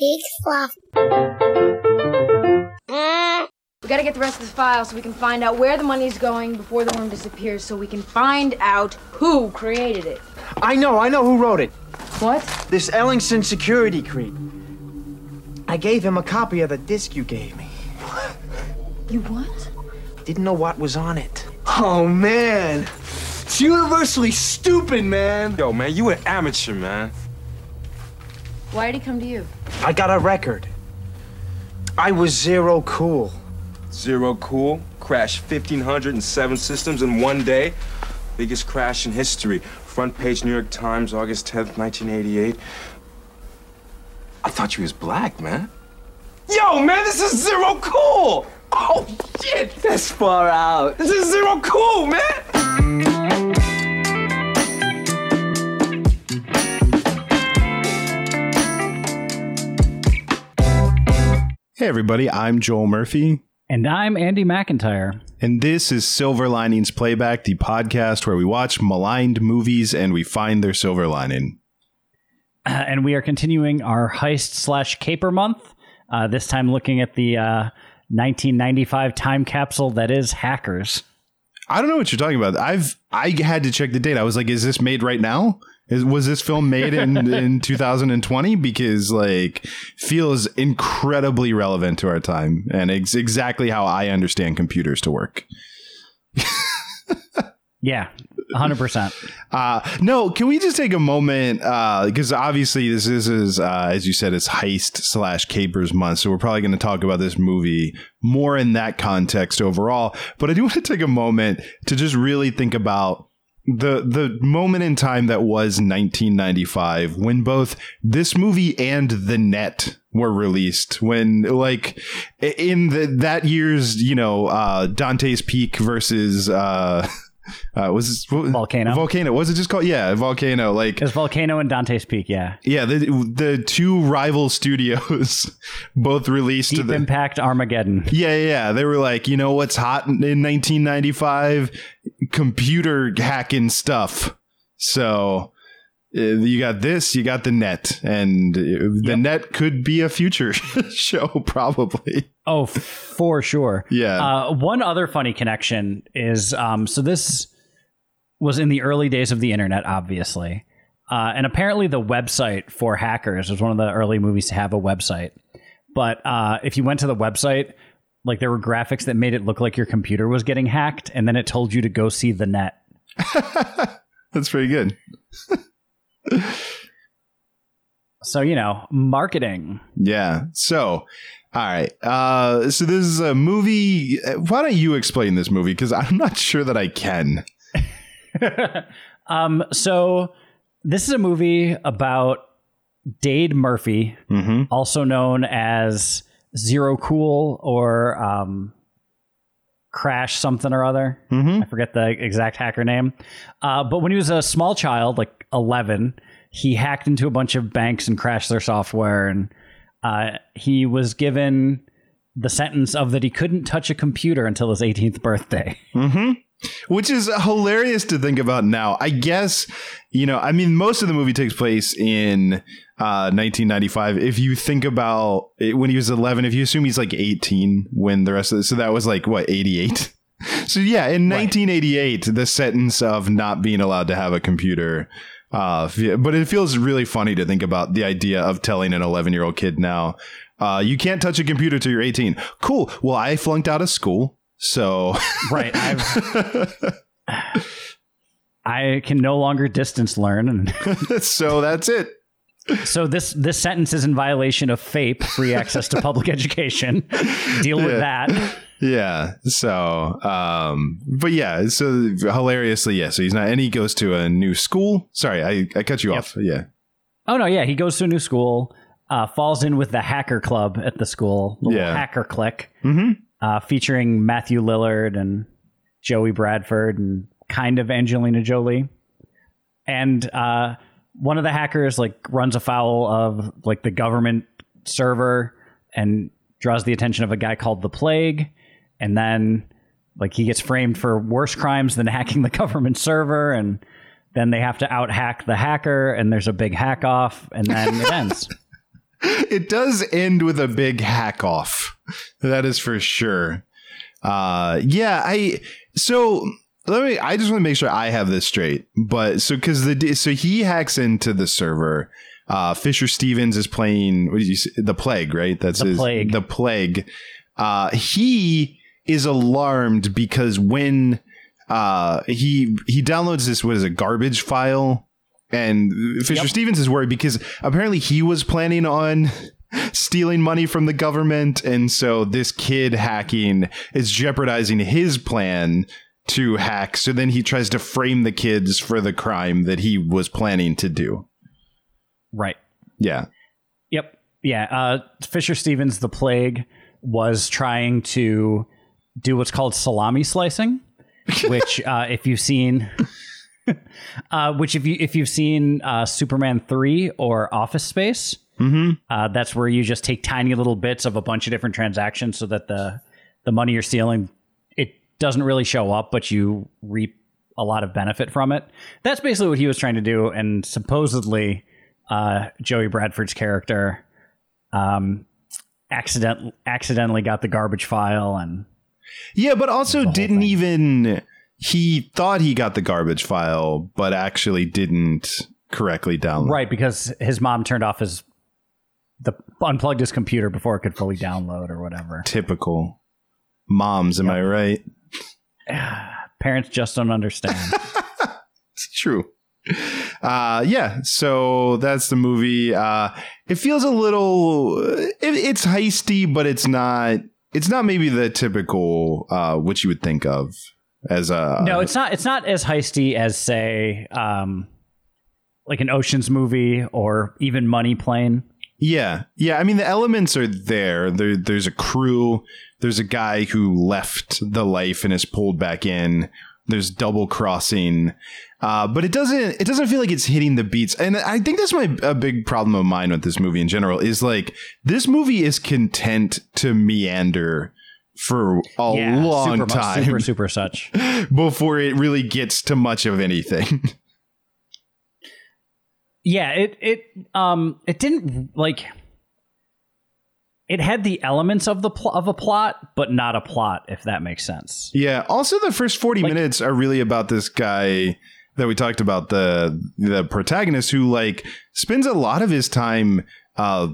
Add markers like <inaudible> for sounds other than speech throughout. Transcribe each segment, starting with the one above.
Big fluff. Mm. We gotta get the rest of the file so we can find out where the money's going before the worm disappears so we can find out who created it. I know, I know who wrote it. What? This Ellingson security creep. I gave him a copy of the disc you gave me. You what? Didn't know what was on it. Oh man, it's universally stupid, man. Yo, man, you an amateur, man. Why did he come to you? I got a record. I was zero cool. Zero cool. Crashed 1,507 systems in one day. Biggest crash in history. Front page New York Times, August 10th, 1988. I thought you was black, man. Yo, man, this is zero cool! Oh, shit! That's far out. This is zero cool, man! Hey, everybody, I'm Joel Murphy, And I'm Andy McIntyre. and this is Silver Linings Playback, the podcast where we watch maligned movies and we find their silver lining. Uh, and we are continuing our heist slash caper month. Uh, this time looking at the uh, 1995 time capsule that is Hackers. I don't know what you're talking about. I've I had to check the date. I was like, is this made right now? Is, was this film made in, <laughs> in 2020? Because like feels incredibly relevant to our time and it's exactly how I understand computers to work. <laughs> Yeah, 100%. Uh, no, can we just take a moment? Because obviously, this is, is uh, as you said, it's heist slash capers month. So we're probably going to talk about this movie more in that context overall. But I do <laughs> want to take a moment to just really think about the the moment in time that was 1995 when both this movie and the net were released when like in the that year's you know uh dante's peak versus uh <laughs> uh, was this, what, Volcano. Volcano. Was it just called? Yeah, Volcano. Like, It's Volcano and Dante's Peak, yeah. yeah, the the two rival studios <laughs> both released Deep the. Impact Armageddon. yeah, yeah. They were like, you know what's hot in 1995? Computer hacking stuff. So you got this, you got the net, and uh, the Yep. net could be a future <laughs> show, probably. Oh, f- for sure. Yeah. Uh, one other funny connection is um, so this was in the early days of the internet, obviously. Uh, and apparently, the website for hackers was one of the early movies to have a website. But uh, if you went to the website, like there were graphics that made it look like your computer was getting hacked, and then it told you to go see the net. <laughs> That's pretty good. <laughs> So, you know, marketing. Yeah. So, all right. Uh, so this is a movie. Why don't you explain this movie? Because I'm not sure that I can. <laughs> um, so, this is a movie about Dade Murphy, Mm-hmm. also known as Zero Cool or um, Crash something or other. Mm-hmm. I forget the exact hacker name. Uh, but when he was a small child, like 11, he hacked into a bunch of banks and crashed their software. And uh, he was given the sentence of that he couldn't touch a computer until his 18th birthday. Mm-hmm. Which is hilarious to think about now. I guess, you know, I mean, most of the movie takes place in uh, 1995. If you think about it, when he was 11, if you assume he's like 18 when the rest of the, so that was like, what, 88? <laughs> So yeah, in 1988, the sentence of not being allowed to have a computer. Uh, but it feels really funny to think about the idea of telling an 11 year old kid now, uh, you can't touch a computer till you're 18. Cool. Well, I flunked out of school. So Right. I've, <laughs> I can no longer distance learn. <laughs> So that's it. so this, this sentence is in violation of FAPE, free access to public <laughs> education. Deal with Yeah. that. Yeah. So, um, but yeah, so hilariously, yeah. So he's not, and he goes to a new school. Sorry, I, I cut you Yep. off. Yeah. Oh no, yeah, he goes to a new school, uh, falls in with the hacker club at the school, Yeah. hacker clique, Mm-hmm. Uh, featuring Matthew Lillard and Joey Bradford and kind of Angelina Jolie. And uh, one of the hackers like runs afoul of like the government server and draws the attention of a guy called the Plague, and then like he gets framed for worse crimes than <laughs> hacking the government server. And then they have to out hack the hacker. And there's a big hack off and then it <laughs> ends it does end with a big hack off. That is for sure. Uh, yeah, I so let me. I just want to make sure I have this straight. But so because the so he hacks into the server. Uh, Fisher Stevens is playing what did you say? the plague, right? That's The his Plague. the plague. Uh, he is alarmed because when uh, he he downloads this what is a garbage file, and Fisher Yep. Stevens is worried because apparently he was planning on stealing money from the government, and so this kid hacking is jeopardizing his plan to hack. So then he tries to frame the kids for the crime that he was planning to do. Right. Yeah. Yep. Yeah. Uh, Fisher Stevens, the plague, was trying to do what's called salami slicing, <laughs> which, uh, if you've seen, <laughs> uh, which if you if you've seen uh, Superman three or Office Space, uh, that's where you just take tiny little bits of a bunch of different transactions, so that the the money you're stealing it doesn't really show up, but you reap a lot of benefit from it. That's basically what he was trying to do, and supposedly uh, Joey Bradford's character um, accident accidentally got the garbage file, and Yeah, but also didn't thing. even he thought he got the garbage file, but actually didn't correctly download. right because his mom turned off his the unplugged his computer before it could fully download or whatever. Typical moms, am I right? <sighs> Parents just don't understand. <laughs> It's true. Uh yeah, so that's the movie. Uh it feels a little it, it's heisty, but it's not it's not maybe the typical uh what you would think of as a no, it's not. It's not as heisty as say, um, like an Ocean's movie or even Money Plane. Yeah, yeah. I mean, the elements are there. there. There's a crew. There's a guy who left the life and is pulled back in. There's double crossing, uh, but it doesn't. It doesn't feel like it's hitting the beats. And I think that's my a big problem of mine with this movie in general. Is like this movie is content to meander for a Yeah, long super, time super, <laughs> super such. before it really gets to much of anything. <laughs> Yeah, it it um it didn't like it had the elements of the pl- of a plot, but not a plot, if that makes sense. Yeah. Also, the first forty Like- minutes are really about this guy that we talked about the the protagonist who like spends a lot of his time uh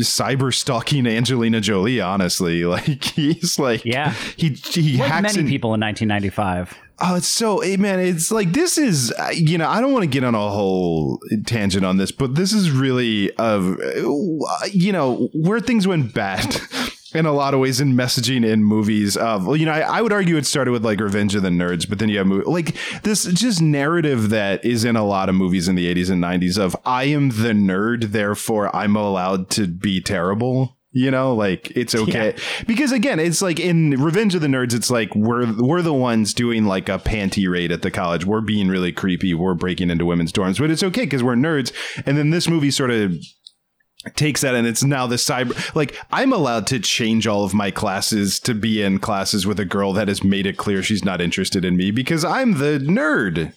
cyber stalking Angelina Jolie. Honestly, <laughs> like he's like Yeah. he he Like hacks many in, people in 1995. Oh, it's so man. It's like this is uh, you know I don't want to get on a whole tangent on this, but this is really of uh, you know where things went bad. <laughs> In a lot of ways, in messaging in movies, of well, you know, I, I would argue it started with like Revenge of the Nerds, but then you have movie, like this just narrative that is in a lot of movies in the '80s and '90s of I am the nerd, therefore I'm allowed to be terrible. You know, like it's okay because again, it's like in Revenge of the Nerds, it's like we're we're the ones doing like a panty raid at the college. We're being really creepy. We're breaking into women's dorms, but it's okay because we're nerds. And then this movie sort of takes that and it's now the cyber like I'm allowed to change all of my classes to be in classes with a girl that has made it clear she's not interested in me because I'm the nerd.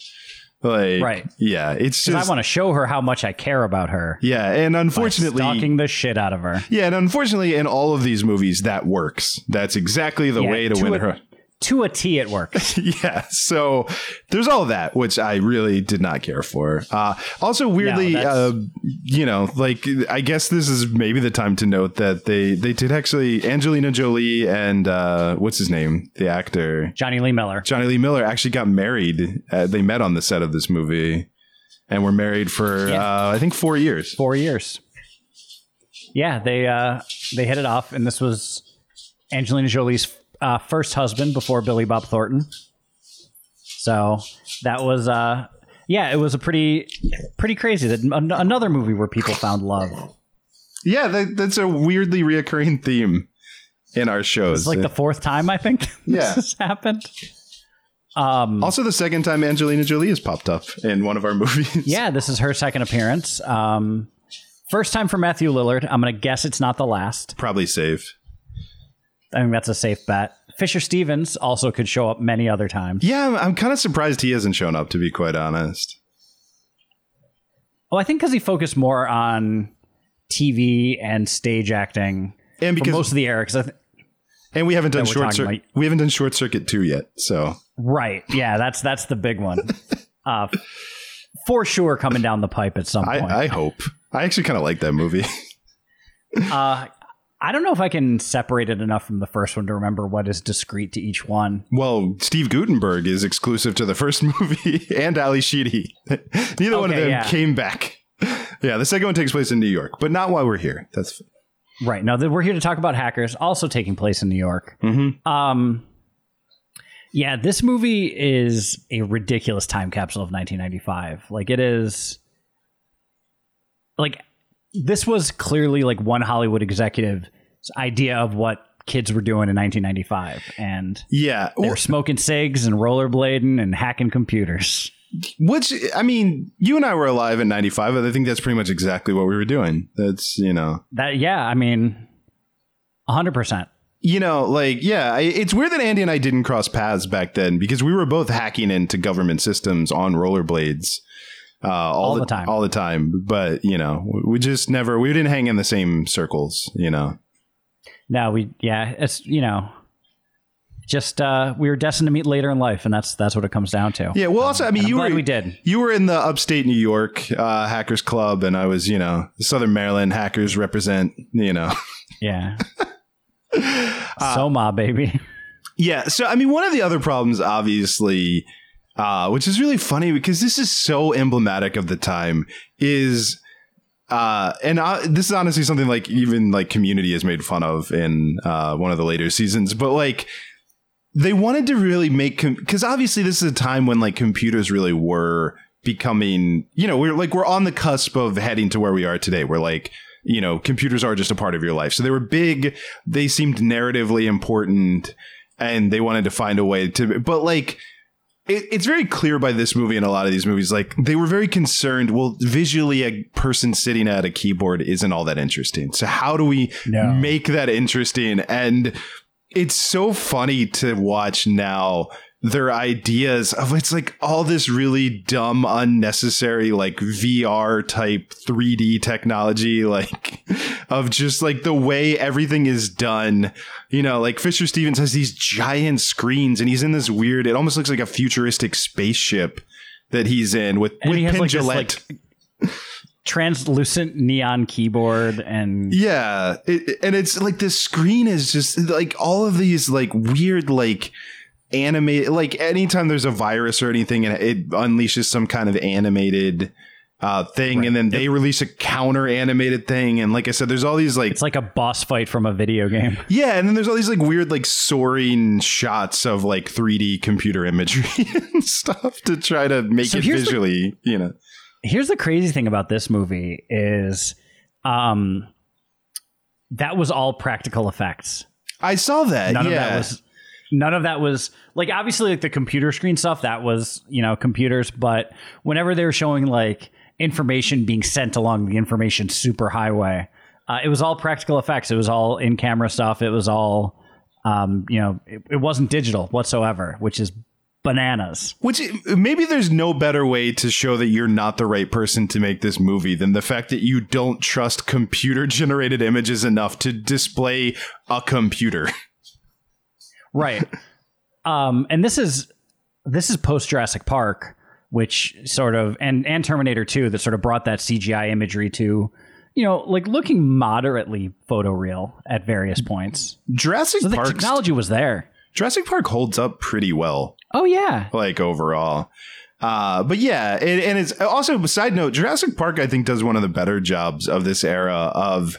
Like Right. yeah, It's just I want to show her how much I care about her. yeah, and unfortunately stalking the shit out of her. yeah, and unfortunately, in all of these movies, that works. That's exactly the Yeah, way to, to win a- her. To a T, it works. <laughs> yeah, so there's all of that, which I really did not care for. Uh, also, weirdly, No, uh, you know, like I guess this is maybe the time to note that they they did actually Angelina Jolie and uh, what's his name, the actor Jonny Lee Miller. Jonny Lee Miller actually got married. Uh, they met on the set of this movie, and were married for Yeah. uh, I think four years. Four years. Yeah, they uh, they hit it off, and this was Angelina Jolie's uh, first husband before Billy Bob Thornton. So that was uh, yeah, it was a pretty pretty crazy that an- another movie where people found love. Yeah, that, that's a weirdly reoccurring theme in our shows. It's like the fourth time I think <laughs> Yeah. this has happened. Um, Also, the second time Angelina Jolie has popped up in one of our <laughs> movies. yeah, this is her second appearance. Um, first time for Matthew Lillard. I'm gonna guess it's not the last. Probably safe. I think that's a safe bet. Fisher Stevens also could show up many other times. Yeah, I'm, I'm kind of surprised he hasn't shown up, to be quite honest. Well, I think because he focused more on TV and stage acting And for because most of the era. Because and we haven't done short circuit. We haven't done short circuit two yet. So right, yeah, that's that's the big one. <laughs> uh, for sure, coming down the pipe at some point. I, I hope. I actually kind of like that movie. <laughs> uh, I don't know if I can separate it enough from the first one to remember what is discrete to each one. well, Steve Guttenberg is exclusive to the first <laughs> movie, and Ally Sheedy. <laughs> Neither one of them yeah. came back. Yeah, the second one takes place in New York, but not while we're here. That's Right now, that we're here to talk about hackers, also taking place in New York. Mhm. Um, yeah, this movie is a ridiculous time capsule of 1995. Like it is, like this was clearly like one Hollywood executive's idea of what kids were doing in 1995, and yeah. they were smoking cigs and rollerblading and hacking computers. Which I mean, you and I were alive in '95. I think that's pretty much exactly what we were doing. That's you know, That yeah, I mean, 100. percent you know, like yeah, I- it's weird that Andy and I didn't cross paths back then because we were both hacking into government systems on rollerblades uh, all, All the time. all the time. But you know, we- just never we didn't hang in the same circles. You know, No, we yeah, it's you know, just uh we were destined to meet later in life, and that's that's what it comes down to. yeah. Well, also, I mean, you were we did. you were in the upstate New York uh, Hackers Club, and I was you know Southern Maryland Hackers represent. You know. <laughs> Yeah. Soma, baby. <laughs> Yeah. So, I mean, one of the other problems, obviously, uh, which is really funny because this is so emblematic of the time, is, uh, and uh, this is honestly something like even like Community has made fun of in uh, one of the later seasons, but like they wanted to really make because obviously this is a time when like computers really were becoming, you know, we're like we're on the cusp of heading to where we are today. We're like you know, computers are just a part of your life. So they were big. They seemed narratively important and they wanted to find a way to, but like, it, it's very clear by this movie and a lot of these movies, like they were very concerned. Well, visually, a person sitting at a keyboard isn't all that interesting. So how do we No. make that interesting? And it's so funny to watch now their ideas of it's like all this really dumb unnecessary like VR type 3D technology like of just like the way everything is done. You know like Fisher Stevens has these giant screens and he's in this weird it almost looks like a futuristic spaceship that he's in with And with has like this like translucent neon keyboard and Yeah, it, and it's like the screen is just like all of these like weird like animated like anytime there's a virus or anything and it unleashes some kind of animated uh thing and then they release a counter animated thing and like I said there's all these like it's like a boss fight from a video game. <laughs> yeah and then there's all these like weird like soaring shots of like 3D computer imagery <laughs> and stuff to try to make So it here's the- visually you know Here's the crazy thing about this movie is um that was all practical effects. I saw that None yeah of that was none of that was like obviously like the computer screen stuff that was you know computers but whenever they were showing like information being sent along the information superhighway uh, it was all practical effects. It was all in camera stuff. It was all um, you know it, it wasn't digital whatsoever which is bananas. Which maybe there's no better way to show that you're not the right person to make this movie than the fact that you don't trust computer generated images enough to display a computer. <laughs> right. <laughs> Um and this is this is post jurassic park which sort of and and terminator 2 that sort of brought that cgi imagery to you know like looking moderately photoreal at various points. Jurassic so the Park technology was there. Jurassic Park holds up pretty well, oh yeah. Like overall. Uh, but yeah, and, and it's also side note, Jurassic Park I think does one of the better jobs of this era of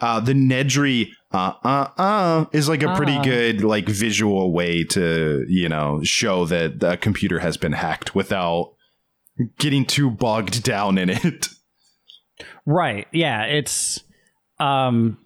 uh, the Nedry uh uh uh is like a pretty Uh. good like visual way to you know show that the computer has been hacked without getting too bogged down in it. <laughs> right yeah it's um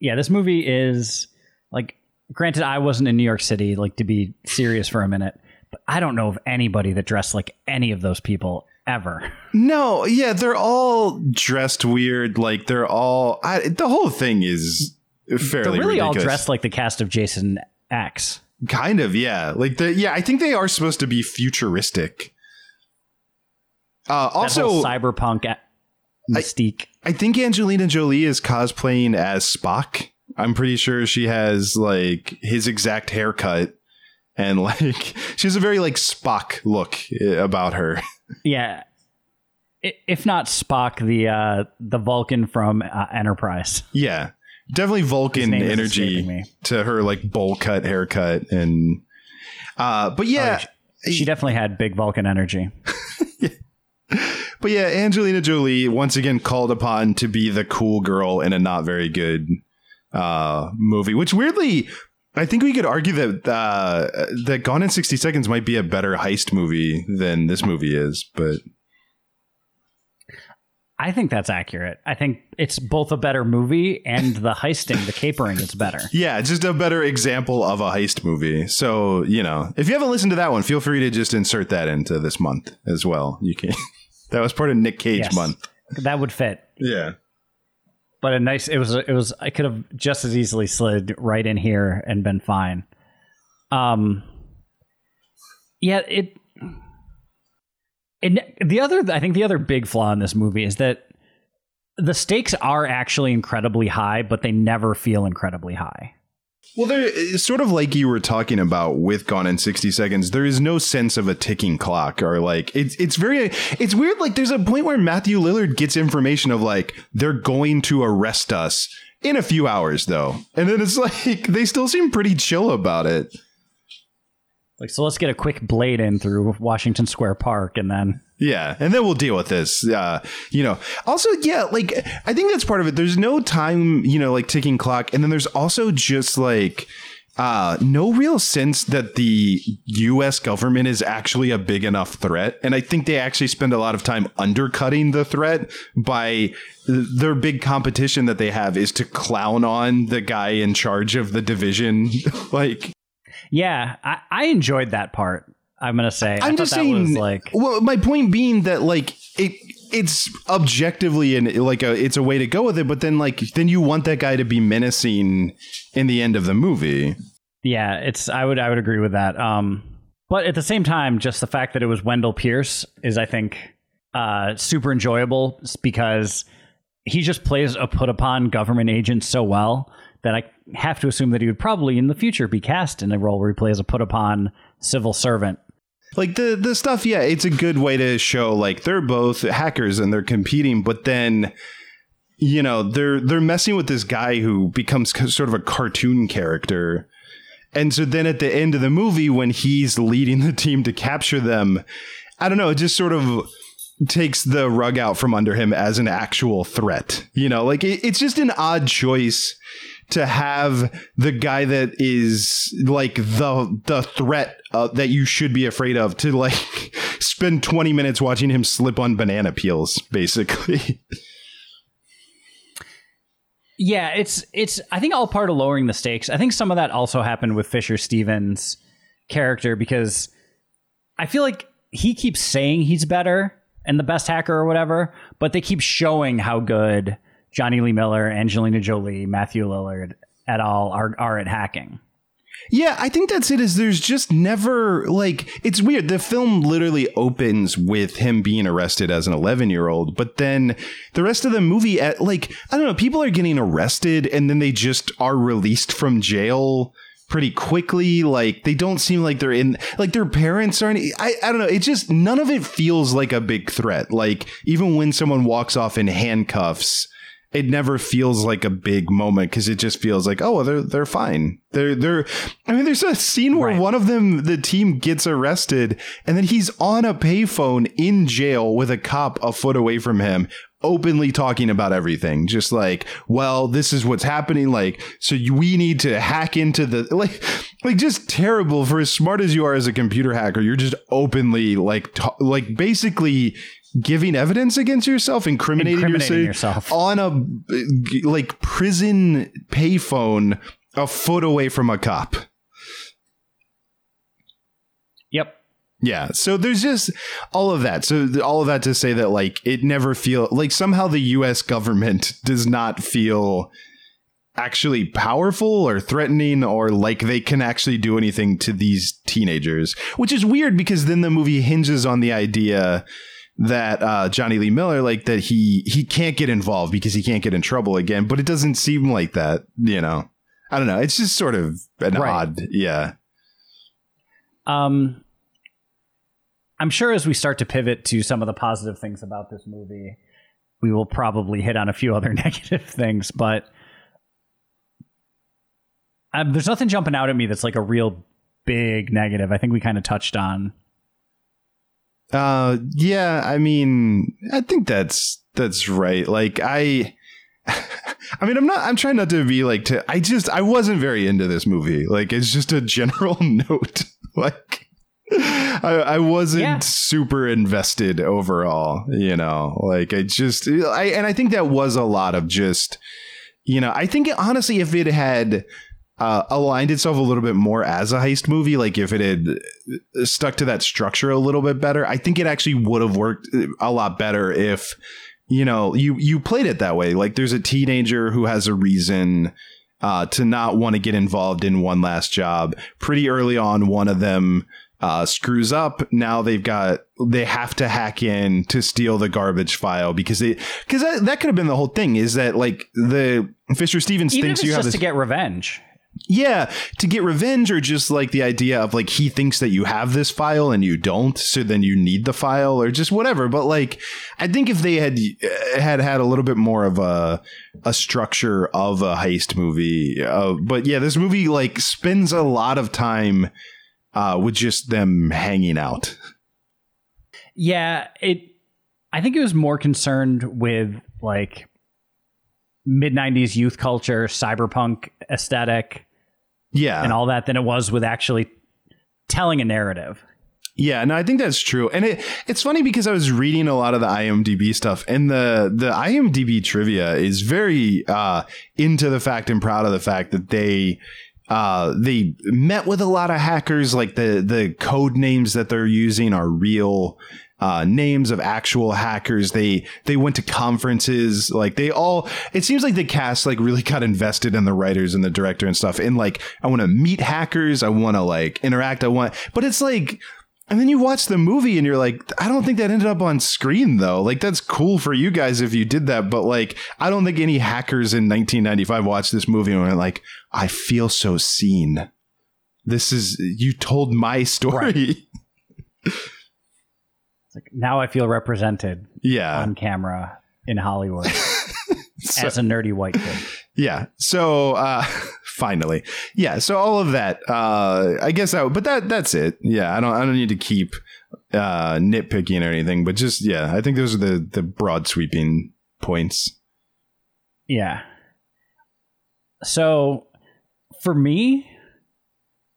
yeah this movie is like granted i wasn't in new york city like to be serious for a minute but i don't know of anybody that dressed like any of those people ever No, yeah, they're all dressed weird. Like they're all I, the whole thing is fairly they're really all dressed like the cast of jason x Kind of, yeah. Like the yeah, I think they are supposed to be futuristic. Uh, also, cyberpunk a- mystique. I think Angelina Jolie is cosplaying as Spock. I'm pretty sure she has like his exact haircut and <laughs> like she has a very like Spock look uh, about her. <laughs> yeah. If not Spock, the uh, the Vulcan from uh, Enterprise. Yeah. Definitely Vulcan energy to her like bowl cut haircut and uh but yeah, She definitely had big Vulcan energy. <laughs> but yeah, Angelina Jolie once again called upon to be the cool girl in a not very good uh movie, which weirdly I think we could argue that uh, that Gone in 60 Seconds might be a better heist movie than this movie is, but I think that's accurate. I think it's both a better movie and the heisting, the capering is better. <laughs> Yeah, just a better example of a heist movie. So, you know, if you haven't listened to that one, feel free to just insert that into this month as well. You can. <laughs> that was part of Nick Cage Yes. month. That would fit. Yeah. But a nice it was it was I could have just as easily slid right in here and been fine. Um yeah, it and the other I think the other big flaw in this movie is that the stakes are actually incredibly high, but they never feel incredibly high. Well, there it's sort of like you were talking about with Gone in 60 Seconds. There is no sense of a ticking clock or like it's it's very it's weird like there's a point where Matthew Lillard gets information of like they're going to arrest us in a few hours though. And then it's <laughs> like they still seem pretty chill about it. Like so let's get a quick blade in through Washington Square Park and then Yeah, and then we'll deal with this. Uh, you know, also, yeah, like I think that's part of it. There's no time, you know, like ticking clock, and then there's also just like uh, no real sense that the U.S. government is actually a big enough threat, and I think they actually spend a lot of time undercutting the threat by their big competition that they have is to clown on the guy in charge of the division, <laughs> like. Yeah, I, I enjoyed that part. I'm gonna say. I'm just saying. like well, my point being that like it, it's objectively and like a, it's a way to go with it. But then like then you want that guy to be menacing in the end of the movie. Yeah, it's I would I would agree with that. Um, but at the same time, just the fact that it was Wendell Pierce is I think uh, super enjoyable because he just plays a put upon government agent so well that I have to assume that he would probably in the future be cast in a role where he plays a put upon civil servant. Like the the stuff, yeah, it's a good way to show like they're both hackers and they're competing, but then you know they're they're messing with this guy who becomes sort of a cartoon character. And so then at the end of the movie, when he's leading the team to capture them, I don't know, it just sort of takes the rug out from under him as an actual threat. You know, like it, it's just an odd choice to have the guy that is like the the threat uh, that you should be afraid of to like <laughs> spend 20 minutes watching him slip on banana peels basically Yeah, it's it's I think all part of lowering the stakes. I think some of that also happened with Fisher Stevens' character because I feel like he keeps saying he's better and the best hacker or whatever, but they keep showing how good Jonny Lee Miller, Angelina Jolie, Matthew Lillard et al. are are at hacking. Yeah, I think that's it. Is there's just never like it's weird. The film literally opens with him being arrested as an 11 year old, but then the rest of the movie, at like I don't know, people are getting arrested and then they just are released from jail pretty quickly. Like they don't seem like they're in like their parents aren't. I I don't know. It just none of it feels like a big threat. Like even when someone walks off in handcuffs it never feels like a big moment because it just feels like oh they're they're fine they're they're i mean there's a scene where Right. one of them the team gets arrested and then he's on a payphone in jail with a cop a foot away from him openly talking about everything just like well this is what's happening like so you, we need to hack into the like like just terrible for as smart as you are as a computer hacker you're just openly like like basically giving evidence against yourself incriminating, Incriminating yourself yourself. on a like prison payphone a foot away from a cop. Yep. Yeah, so there's just all of that. So all of that to say that like it never feel like somehow the US government <laughs> does not feel actually powerful or threatening or like they can actually do anything to these teenagers, which is weird because then the movie hinges on the idea that uh, Jonny Lee Miller, like that he he can't get involved because he can't get in trouble again. But it doesn't seem like that, you know. I don't know. It's just sort of an Right. odd, yeah. Um, I'm sure as we start to pivot to some of the positive things about this movie, we will probably hit on a few other <laughs> negative things. But um, there's nothing jumping out at me that's like a real big negative. I think we kind of touched on. Uh, yeah. I mean, I think that's that's right. Like I. <laughs> I mean, I'm not. I'm trying not to be like to. I just. I wasn't very into this movie. Like, it's just a general <laughs> note. like, I, I wasn't Yeah. super invested overall. You know, like I just. I and I think that was a lot of just. You know, I think honestly, if it had uh, aligned itself a little bit more as a heist movie, like if it had stuck to that structure a little bit better, I think it actually would have worked a lot better if you know you you played it that way. Like there's a teenager who has a reason uh, to not want to get involved in one last job. Pretty early on, one of them uh, screws up. Now they've got they have to hack in to steal the garbage file because they because that, that could have been the whole thing. Is that like the Fisher Stevens Even thinks you have this to get revenge. yeah, to get revenge or just like the idea of like he thinks that you have this file and you don't, so then you need the file or just whatever. But like, I think if they had uh, had had a little bit more of a a structure of a heist movie, uh, but yeah, this movie like spends a lot of time uh, with just them hanging out. Yeah, it. I think it was more concerned with like mid '90s youth culture, cyberpunk aesthetic, Yeah, and all that than it was with actually telling a narrative. Yeah, no, I think that's true. And it it's funny because I was reading a lot of the IMDb stuff and the the IMDb trivia is very uh into the fact and proud of the fact that they uh they met with a lot of hackers like the the code names that they're using are real uh, names of actual hackers. They they went to conferences. Like they all. It seems like the cast like really <laughs> got invested in the writers and the director and stuff. And like I want to meet hackers. I want to like interact. I want. But it's like. And then you watch the movie and you're like, I don't think that ended up on screen though. Like that's cool for you guys if you did that, but like I don't think any hackers in 1995 watched this movie and went like, I feel so seen. This is you told my <laughs> story. It's like now I feel represented yeah. on camera in Hollywood <laughs> So- as a nerdy white kid. Yeah. So uh <laughs> finally. Yeah, so all of that uh I guess that but that that's it. Yeah, I don't I don't need to keep uh nitpicking or anything, but just yeah, I think those are the the broad sweeping points. Yeah. So for me,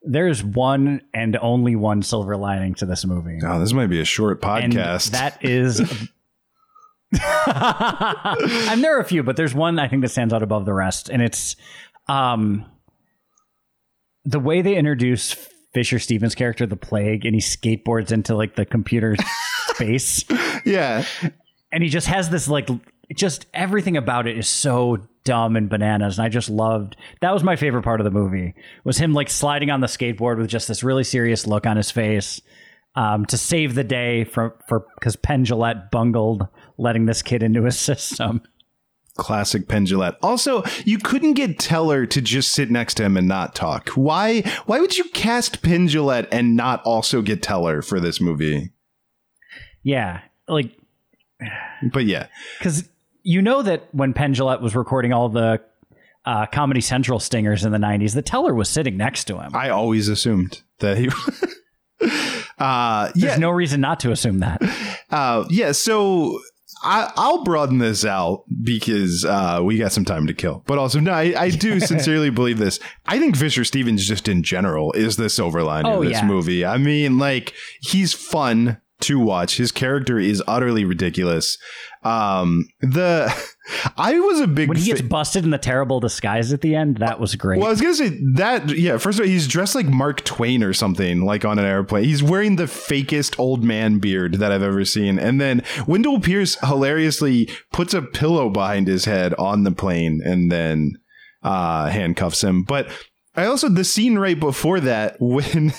there's one and only one silver lining to this movie. Oh, this might be a short And podcast. that is. <laughs> <laughs> and there are a few, but there's one I think that stands out above the rest, and it's um, the way they introduce Fisher Stevens' character, the Plague, and he skateboards into like the computer <laughs> space, yeah. and he just has this like just everything about it is so dumb and bananas and i just loved that was my favorite part of the movie was him like sliding on the skateboard with just this really serious look on his face um, to save the day for for because penn Jillette bungled letting this kid into his <laughs> system Classic Penn Jillette. Also, you couldn't get Teller to just sit next to him and not talk. Why why would you cast Penn Jillette and not also get Teller for this movie? yeah like But yeah. because you know that when penn Jillette was recording all the uh, comedy central stingers in the 90s the teller was sitting next to him I always assumed that he <laughs> <laughs> Uh there's yeah, no reason not to assume that <laughs> uh yeah, so I, I'll broaden this out because uh, we got some time to kill. But also, no, I, I do <laughs> sincerely believe this. I think Fisher Stevens, just in general, is the silver lining Oh, of this yeah. movie. I mean, like, he's fun to watch. His character is utterly ridiculous. Um, the <laughs> I was a big when he fa- gets busted in the terrible disguise at the end that was great well, I was gonna say that. Yeah, first of all, he's dressed like Mark Twain or something, like on an airplane. He's wearing the fakest old man beard that I've ever seen, and then Wendell Pierce hilariously puts a pillow behind his head on the plane, and then uh, handcuffs him. But I also the scene right before that <laughs> when.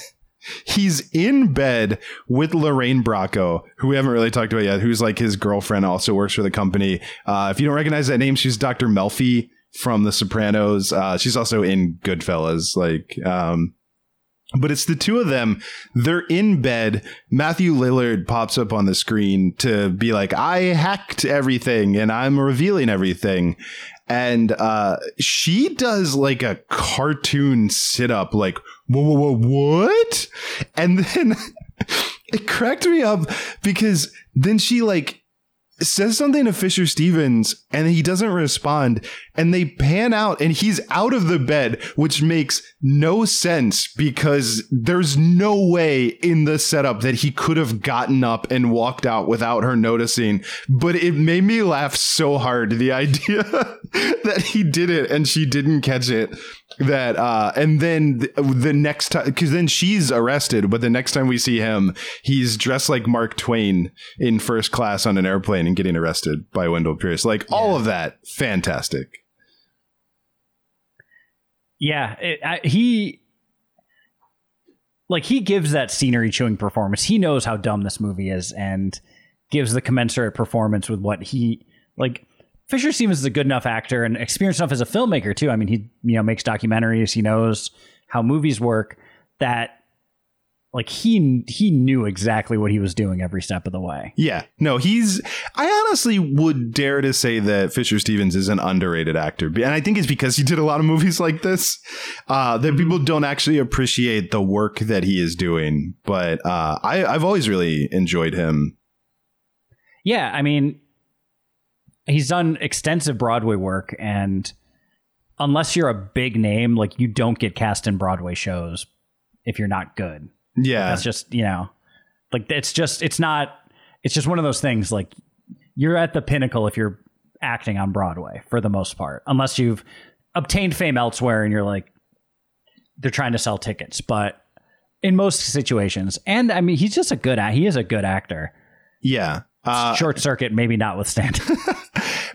He's in bed with Lorraine Bracco, who we haven't really talked about yet, who's like his girlfriend, also works for the company. Uh, if you don't recognize that name, she's Dr. Melfi from The Sopranos. Uh, she's also in Goodfellas. Like, um, but it's the two of them. They're in bed. Matthew Lillard pops up on the screen to be like, I hacked everything and I'm revealing everything. And uh, she does like a cartoon sit up, like, whoa, whoa, whoa, what? And then <laughs> it cracked me up because then she like says something to Fisher Stevens and he doesn't respond and they pan out and he's out of the bed which makes no sense because there's no way in the setup that he could have gotten up and walked out without her noticing. But it made me laugh so hard the <laughs> idea that he did it and she didn't catch it that uh and then the, the next time because then she's arrested but the next time we see him he's dressed like mark twain in first class on an airplane and getting arrested by wendell pierce. Like all of that fantastic Yeah, it, I, he like he gives that scenery chewing performance. He knows how dumb this movie is and gives the commensurate performance with what he like. Fisher Stevens is a good enough actor and experienced enough as a filmmaker too. I mean, he you know makes documentaries. He knows how movies work. That like he he knew exactly what he was doing every step of the way. yeah no he's i honestly would dare to say that fisher stevens is an underrated actor and i think it's because he did a lot of movies like this uh that people don't actually appreciate the work that he is doing but uh i i've always really enjoyed him Yeah, I mean, he's done extensive Broadway work, and unless you're a big name, like you don't get cast in Broadway shows if you're not good. Yeah That's just you know, like it's just it's not. It's just one of those things. Like you're at the pinnacle if you're acting on Broadway for the most part, unless you've obtained fame elsewhere and you're like they're trying to sell tickets, but. In most situations, and I mean, he's just a good. He is a good actor. yeah uh Short circuit, maybe notwithstanding. <laughs>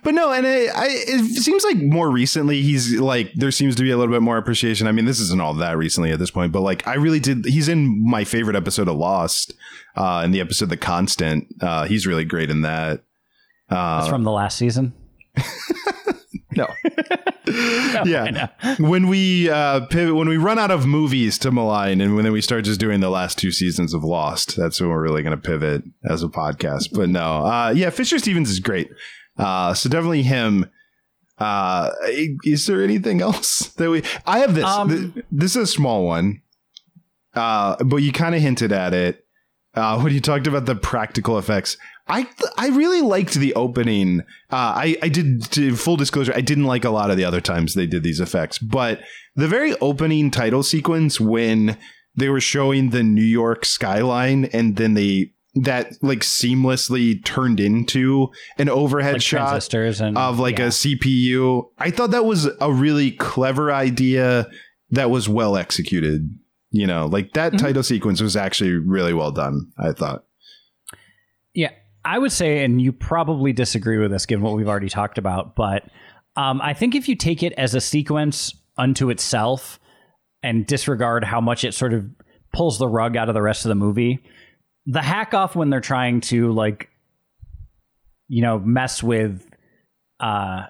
But no, and it, I, it seems like more recently he's like there seems to be a little bit more appreciation. I mean, this isn't all that recently at this point, but like I really did. He's in my favorite episode of Lost, uh, in the episode The Constant. Uh, he's really great in that. That's from the last season. <laughs> No, <laughs> I yeah. When we uh, pivot, when we run out of movies to malign, and when then we start just doing the last two seasons of Lost, that's when we're really going to pivot as a podcast. But no, uh, yeah, Fisher Stevens is great. Uh, so definitely him. Uh, is there anything else <laughs> that we? I have this. Um, Th- this is a small one. Uh, but you kind of hinted at it uh, when you talked about the practical effects. I I really liked the opening. Uh, I I did to full disclosure. I didn't like a lot of the other times they did these effects, but the very opening title sequence when they were showing the New York skyline and then they that like seamlessly turned into an overhead Like shot transistors and of like yeah. a CPU. I thought that was a really clever idea that was well executed. You know, like that Mm-hmm. title sequence was actually really well done. I thought. Yeah, I would say, and you probably disagree with this given what we've already talked about, but um, I think if you take it as a sequence unto itself and disregard how much it sort of pulls the rug out of the rest of the movie, the hack off when they're trying to like, you know, mess with uh,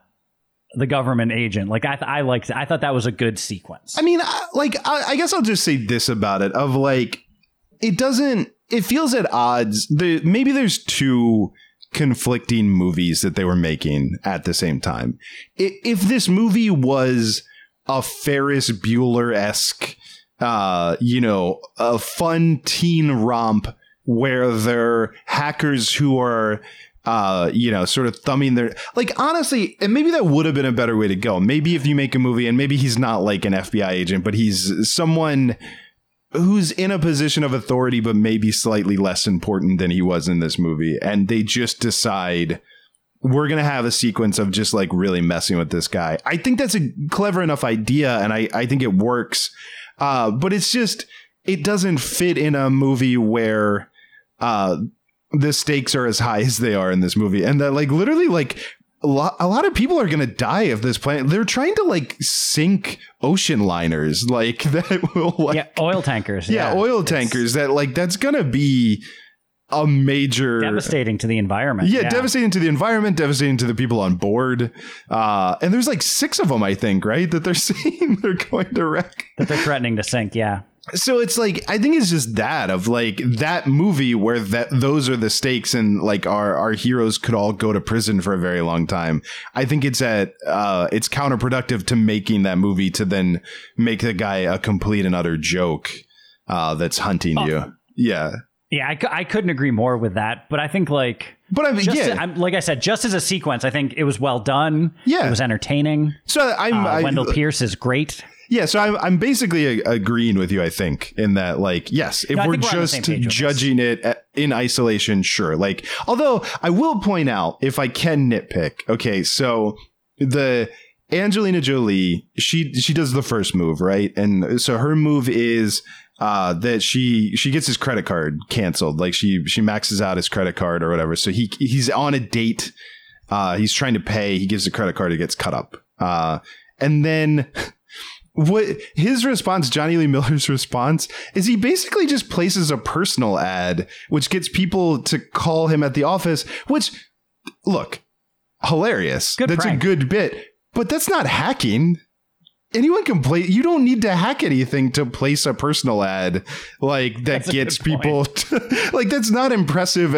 the government agent, like I, th- I liked, I thought that was a good sequence. I mean, I, like, I, I guess I'll just say this about it: of like, it doesn't. It feels at odds. The maybe there's two conflicting movies that they were making at the same time. If this movie was a Ferris Bueller esque, uh, you know, a fun teen romp where they're hackers who are uh, you know, sort of thumbing their like honestly, and maybe that would have been a better way to go. Maybe if you make a movie and maybe he's not like an FBI agent, but he's someone who's in a position of authority, but maybe slightly less important than he was in this movie, and they just decide we're gonna have a sequence of just like really messing with this guy. I think that's a clever enough idea, and I I think it works. Uh, but it's just it doesn't fit in a movie where uh the stakes are as high as they are in this movie and that like literally like a lot, a lot of people are gonna die if this planet. They're trying to like sink ocean liners, like <laughs> that will like yeah, oil tankers. yeah, oil It's tankers. That like that's gonna be a major devastating to the environment. Yeah, devastating to the environment, devastating to the people on board. Uh, and there's like six of them, I think, right? That they're <laughs> seeing they're going to wreck. that they're threatening to sink. Yeah, So it's like I think it's just that of like that movie where that those are the stakes and like our our heroes could all go to prison for a very long time. I think it's at uh it's counterproductive to making that movie to then make the guy a complete and utter joke uh that's hunting you. Yeah. Yeah. I, I couldn't agree more with that. But I think like. But I mean, Just, yeah. I'm, like I said, just as a sequence, I think it was well done. Yeah. it was entertaining. so I'm Uh, I, Wendell Pierce is great. Yeah, so I'm, I'm basically agreeing with you. I think in that, like, yes, if No, we're we're just same page with this. judging it in isolation, sure. Like, although I will point out, if I can nitpick, okay, so the Angelina Jolie, she she does the first move, right? And so her move is uh that she she gets his credit card canceled like she she maxes out his credit card or whatever so he he's on a date uh he's trying to pay he gives the credit card it gets cut up uh and then <laughs> what his response, Jonny Lee Miller's <laughs> response, is he basically just places a personal ad, which gets people to call him at the office. Which, look, hilarious. Good that's prank. a good bit, but that's not hacking. Anyone can play. You don't need to hack anything to place a personal ad like that That's gets people. <laughs> To, like that's not impressive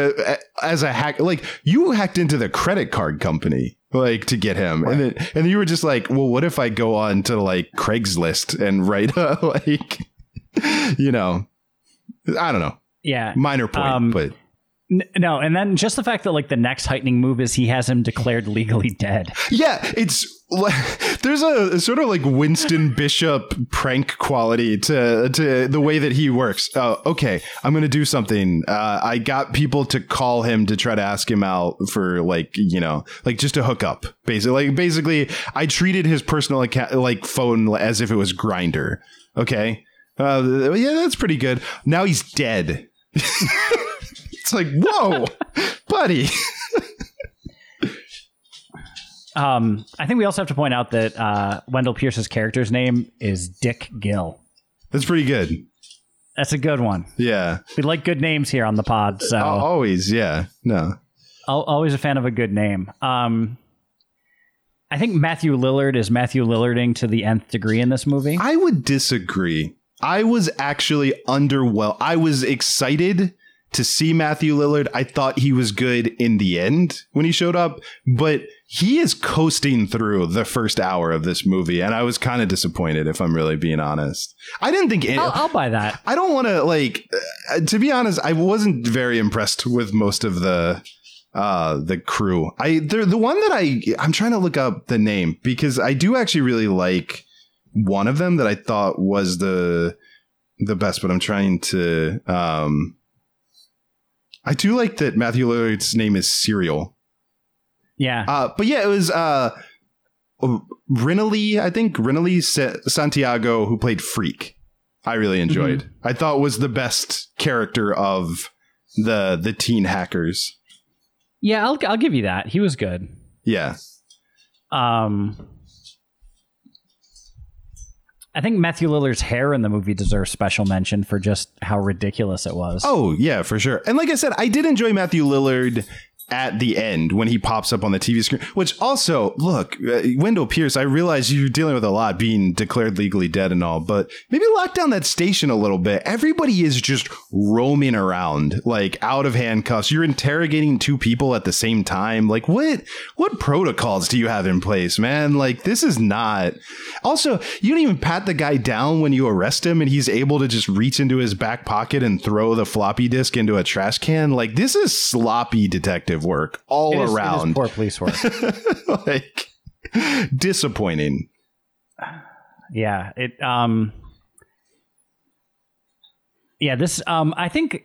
as a hack. Like you hacked into the credit card company like to get him, and then and then you were just like, well, what if I go on to like Craigslist and write a <laughs> like, you know, I don't know, Yeah, minor point, Um, but no, and then just the fact that like the next heightening move is he has him declared legally dead. Yeah, it's <laughs> there's a, a sort of like Winston Bishop prank quality to to the way that he works. Oh, okay, I'm gonna do something. Uh, I got people to call him to try to ask him out for like you know like just a hookup. Basically, like basically, I treated his personal account like phone as if it was Grindr. Okay, uh, yeah, that's pretty good. Now he's dead. <laughs> it's like whoa, buddy. Um, I think we also have to point out that uh, Wendell Pierce's character's name is Dick Gill. That's pretty good. That's a good one. Yeah. We like good names here on the pod, so Al- Always, yeah. No. Al always a fan of a good name. Um, I think Matthew Lillard is Matthew Lillarding to the nth degree in this movie. I would disagree. I was actually underwhelmed. I was excited to see Matthew Lillard. I thought he was good in the end when he showed up, but he is coasting through the first hour of this movie, and I was kind of disappointed if I'm really being honest. I didn't think any, I'll, I'll buy that. I don't want to like uh, to be honest, I wasn't very impressed with most of the uh the crew. I the the one that I I'm trying to look up the name because I do actually really like one of them that I thought was the the best, but I'm trying to um I do like that Matthew Lillard's name is Cereal. Yeah. Uh, but yeah, it was uh, Renoly, I think Renoly Santiago, who played Phreak. I really enjoyed. I thought was the best character of the the teen hackers. yeah, I'll, I'll give you that. He was good. Yeah, Um, I think Matthew Lillard's hair in the movie deserves special mention for just how ridiculous it was. Oh yeah, for sure. And like I said, I did enjoy Matthew Lillard at the end when he pops up on the TV screen. Which also, look, uh, Wendell Pierce. I realize you're dealing with a lot, being declared legally dead and all, but maybe lock down that station a little bit. Everybody is just roaming around, like out of handcuffs. You're interrogating two people at the same time. Like what? What protocols do you have in place, man? Like this is not. Also, you don't even pat the guy down when you arrest him, and he's able to just reach into his back pocket and throw the floppy disk into a trash can. Like this is sloppy detective work all It is- it is around. poor police work. <laughs> like disappointing. yeah. It. Um. Yeah. This. Um. I think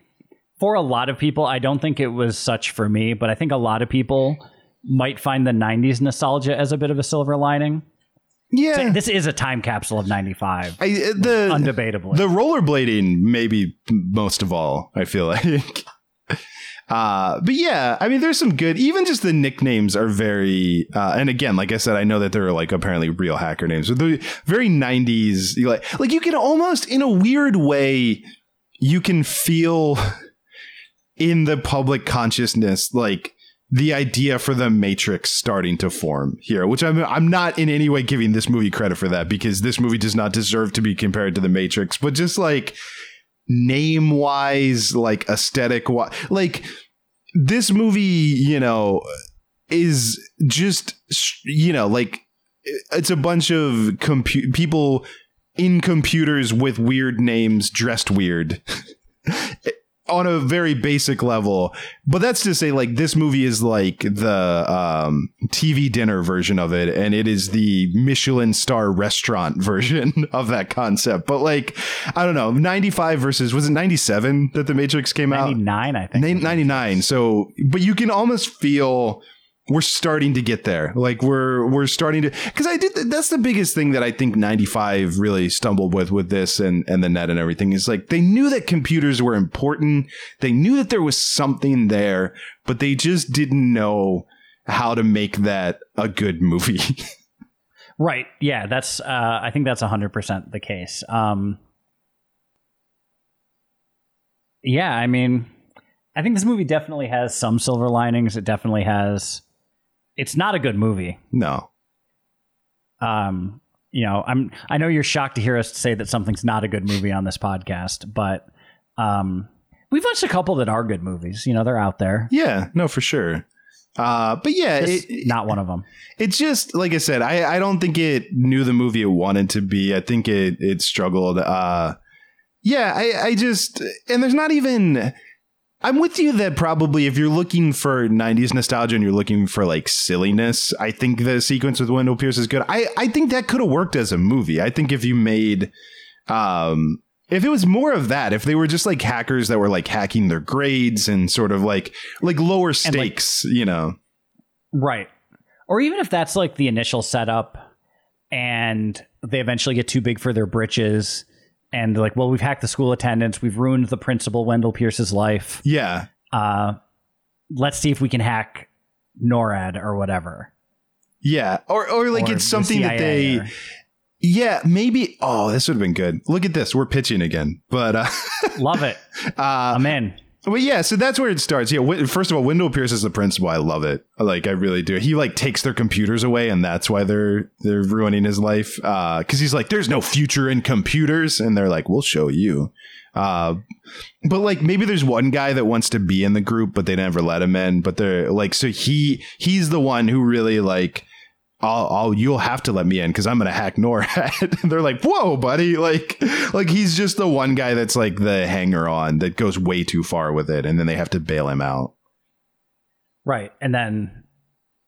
for a lot of people, I don't think it was such for me, but I think a lot of people might find the '90s nostalgia as a bit of a silver lining. Yeah, This is a time capsule of '95, I, the undebatably. the rollerblading maybe most of all. I feel <laughs> like. Uh, but yeah, I mean, there's some good. Even just the nicknames are very. Uh, and again, like I said, I know that they're like apparently real hacker names, but they're very 90s. Like, like you can almost, in a weird way, you can feel <laughs> in the public consciousness like the idea for the Matrix starting to form here, which I'm I'm not in any way giving this movie credit for that because this movie does not deserve to be compared to the Matrix, but just like name wise, like aesthetic wise, like this movie, you know, is just you know like it's a bunch of compu- people in computers with weird names dressed weird. <laughs> on a very basic level. But that's to say, like, this movie is like the um, TV dinner version of it, and it is the Michelin star restaurant <laughs> version of that concept. But, like, I don't know, 95 versus, was it 97 that The Matrix came out? 99, I think. 99. So, but you can almost feel we're starting to get there. Like we're we're starting to because I did that's the biggest thing that I think 95 really stumbled with with this and and the net and everything is like they knew that computers were important. They knew that there was something there, but they just didn't know how to make that a good movie. <laughs> right. Yeah, that's uh I think that's 100% the case. Um Yeah, I mean I think this movie definitely has some silver linings. It definitely has it's not a good movie. No. Um, you know, I'm I know you're shocked to hear us say that something's not a good movie on this podcast, but um we've watched a couple that are good movies. You know, they're out there. Yeah, no, for sure. Uh, but yeah, it, not one of them. It's just like I said. I, I don't think it knew the movie it wanted to be. I think it it struggled. Uh, yeah, I I just and there's not even I'm with you that probably if you're looking for 90s nostalgia and you're looking for like silliness, I think the sequence with Wendell Pierce is good. I, I think that could have worked as a movie. I think if you made um if it was more of that, if they were just like hackers that were like hacking their grades and sort of like like lower stakes, like, you know. Right. Or even if that's like the initial setup and they eventually get too big for their britches and like, well, we've hacked the school attendance, we've ruined the principal Wendell Pierce's life. Yeah. Uh, let's see if we can hack NORAD or whatever. Yeah, or or like or it's something the that they. Or... Yeah, maybe. Oh, this would have been good. Look at this. We're pitching again, but uh, <laughs> love it. Uh, I'm in. Well, yeah, so that's where it starts. Yeah, first of all, Wendell Pierce is the principal. I love it. Like, I really do. He like takes their computers away, and that's why they're they're ruining his life. Because uh, he's like, "There's no future in computers," and they're like, "We'll show you." Uh, but like, maybe there's one guy that wants to be in the group, but they never let him in. But they're like, so he he's the one who really like I'll, I'll, you'll have to let me in because I'm gonna hack NORAD. <laughs> they're like, whoa, buddy, like, like he's just the one guy that's like the hanger on that goes way too far with it, and then they have to bail him out. Right, and then,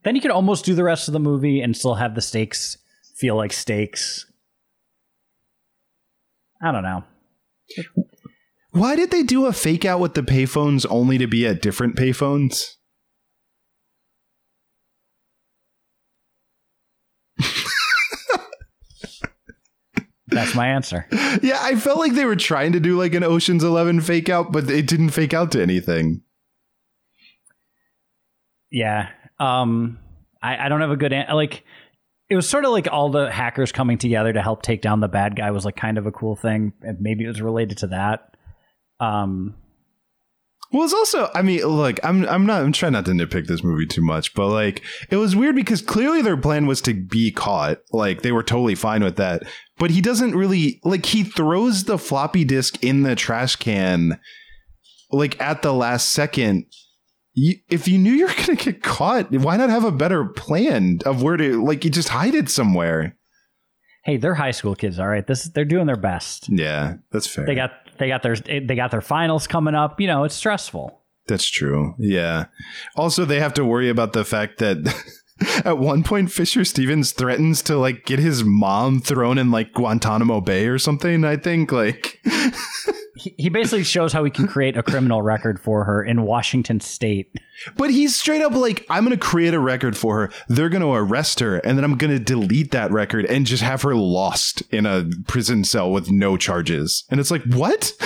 then you can almost do the rest of the movie and still have the stakes feel like stakes. I don't know. Why did they do a fake out with the payphones only to be at different payphones? That's my answer. yeah, I felt like they were trying to do like an Ocean's Eleven fake out, but it didn't fake out to anything. Yeah, um, I, I don't have a good an- like. It was sort of like all the hackers coming together to help take down the bad guy was like kind of a cool thing, and maybe it was related to that. Um, well, it's also, I mean, look, I'm, I'm not, I'm trying not to nitpick this movie too much, but like, it was weird because clearly their plan was to be caught. Like, they were totally fine with that. But he doesn't really, like, he throws the floppy disk in the trash can, like, at the last second. You, if you knew you were <laughs> going to get caught, why not have a better plan of where to, like, you just hide it somewhere? Hey, they're high school kids, all right. This they're doing their best. Yeah, that's fair. They got they got their they got their finals coming up. You know, it's stressful. That's true. Yeah. Also, they have to worry about the fact that <laughs> at one point Fisher Stevens threatens to like get his mom thrown in like Guantanamo Bay or something. I think like <laughs> he basically shows how he can create a criminal record for her in Washington State. But he's straight up like, I'm going to create a record for her. They're going to arrest her, and then I'm going to delete that record and just have her lost in a prison cell with no charges. And it's like, what? <laughs>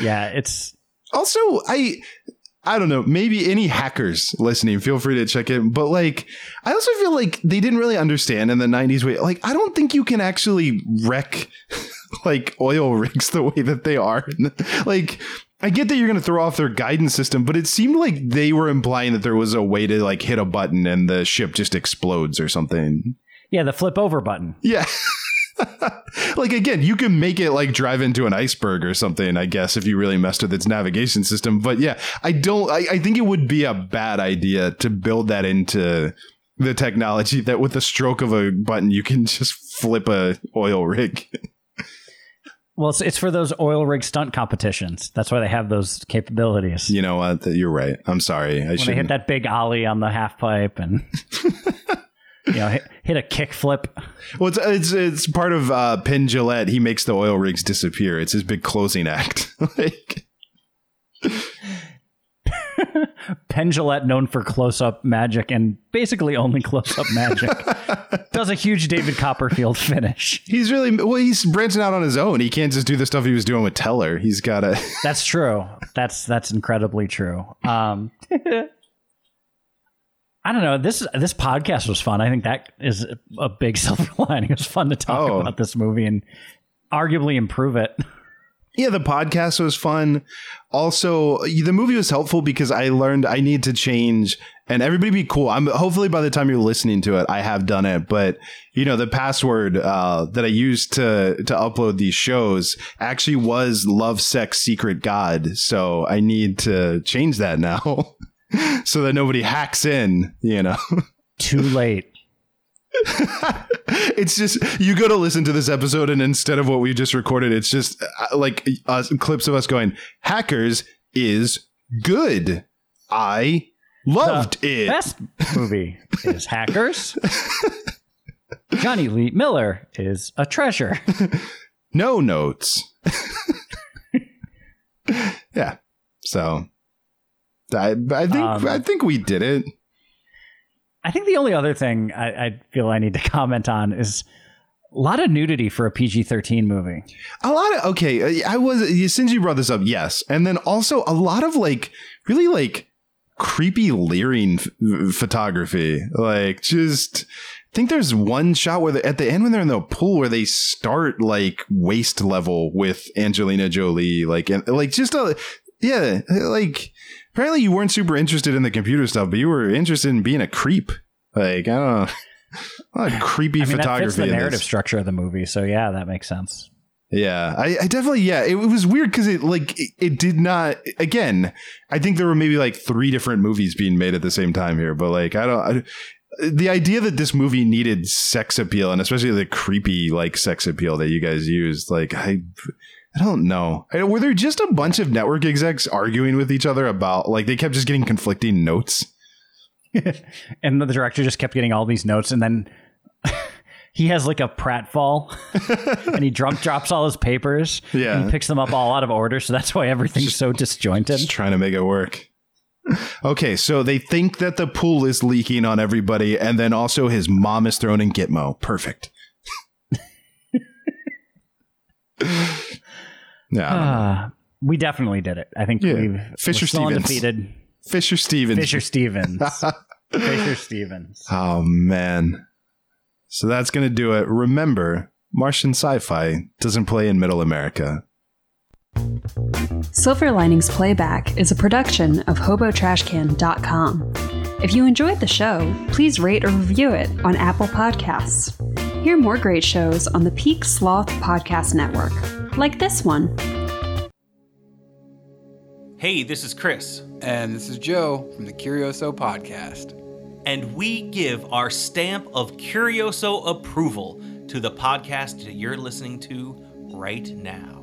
yeah, it's Also, I I don't know, maybe any hackers listening, feel free to check in. But like I also feel like they didn't really understand in the 90s way. Like, I don't think you can actually wreck <laughs> like oil rigs the way that they are. <laughs> like I get that you're going to throw off their guidance system, but it seemed like they were implying that there was a way to like hit a button and the ship just explodes or something. yeah, the flip over button. Yeah. <laughs> <laughs> like again, you can make it like drive into an iceberg or something, I guess, if you really messed with its navigation system. But yeah, I don't I, I think it would be a bad idea to build that into the technology that with the stroke of a button you can just flip a oil rig. <laughs> Well, it's, it's for those oil rig stunt competitions. That's why they have those capabilities. you know what? You're right. I'm sorry. I they hit that big ollie on the half pipe and <laughs> you know hit, hit a kickflip. Well, it's it's, it's part of uh, Penn Jillette. He makes the oil rigs disappear. It's his big closing act. <laughs> like, Penn Jillette, known for close up magic and basically only close up magic, <laughs> does a huge David Copperfield finish. he's really well. He's branching out on his own. He can't just do the stuff he was doing with Teller. He's got to. That's true. That's that's incredibly true. Um, <laughs> I don't know. This this podcast was fun. I think that is a big <laughs> silver lining. It was fun to talk Oh. about this movie and arguably improve it. Yeah, the podcast was fun. Also, the movie was helpful because I learned I need to change and everybody be cool. I'm hopefully by the time you're listening to it, I have done it. But you know, the password uh, that I used to to upload these shows actually was love, sex, secret, God. So I need to change that now, <laughs> so that nobody hacks in. You know. Too late. <laughs> it's just you go to listen to this episode and instead of what we just recorded it's just uh, like us clips of us going hackers is good i loved it Best movie is Hackers. <laughs> Jonny Lee Miller is a treasure. <laughs> no notes yeah so i, I think Um, i think we did it. I think the only other thing I, I feel I need to <laughs> comment on is a lot of nudity for a PG 13 movie. a lot of okay i was since you brought this up yes. And then also a lot of like really like creepy leering f- photography. Like just I think there's one shot where at the end when they're in the pool where they start like waist level with Angelina Jolie like and like just a yeah like apparently you weren't super interested in the computer stuff but you were interested in being a creep like I don't know <laughs> a creepy I mean, that photography fits the narrative structure of the movie. So, yeah, that makes sense. Yeah, I, I definitely yeah. It, it was weird because it like it, it did not. Again, I think there were maybe like three different movies being made at the same time here. But like I don't. I, the idea that this movie needed sex appeal and especially the creepy like sex appeal that you guys used, like I. I don't know. I- Were there just a bunch of network execs arguing with each other about like they kept just getting conflicting notes? <laughs> And the director just kept getting all these notes. And then <laughs> he has like a pratfall <laughs> and he drunk drops all his papers. Yeah. And he picks them up all out of order. So that's why everything's so disjointed. Just trying to make it work. Okay, so they think that the pool is leaking on everybody, and then also his mom is thrown in Gitmo. Perfect. Yeah, I don't know. Uh, we definitely did it. I think Yeah. we've Fisher we're still Stevens. undefeated. Fisher Stevens. Fisher Stevens. <laughs> Fisher Stevens. Oh man. So that's gonna do it. Remember, Martian sci-fi doesn't play in Middle America. Silver Linings Playback is a production of HoboTrashCan.com. If you enjoyed the show, please rate or review it on Apple Podcasts. Hear more great shows on the Peak Sloth Podcast Network, like this one. Hey, this is Chris, And this is Joe from the Curioso Podcast. and we give our stamp of Curioso approval to the podcast that you're listening to right now.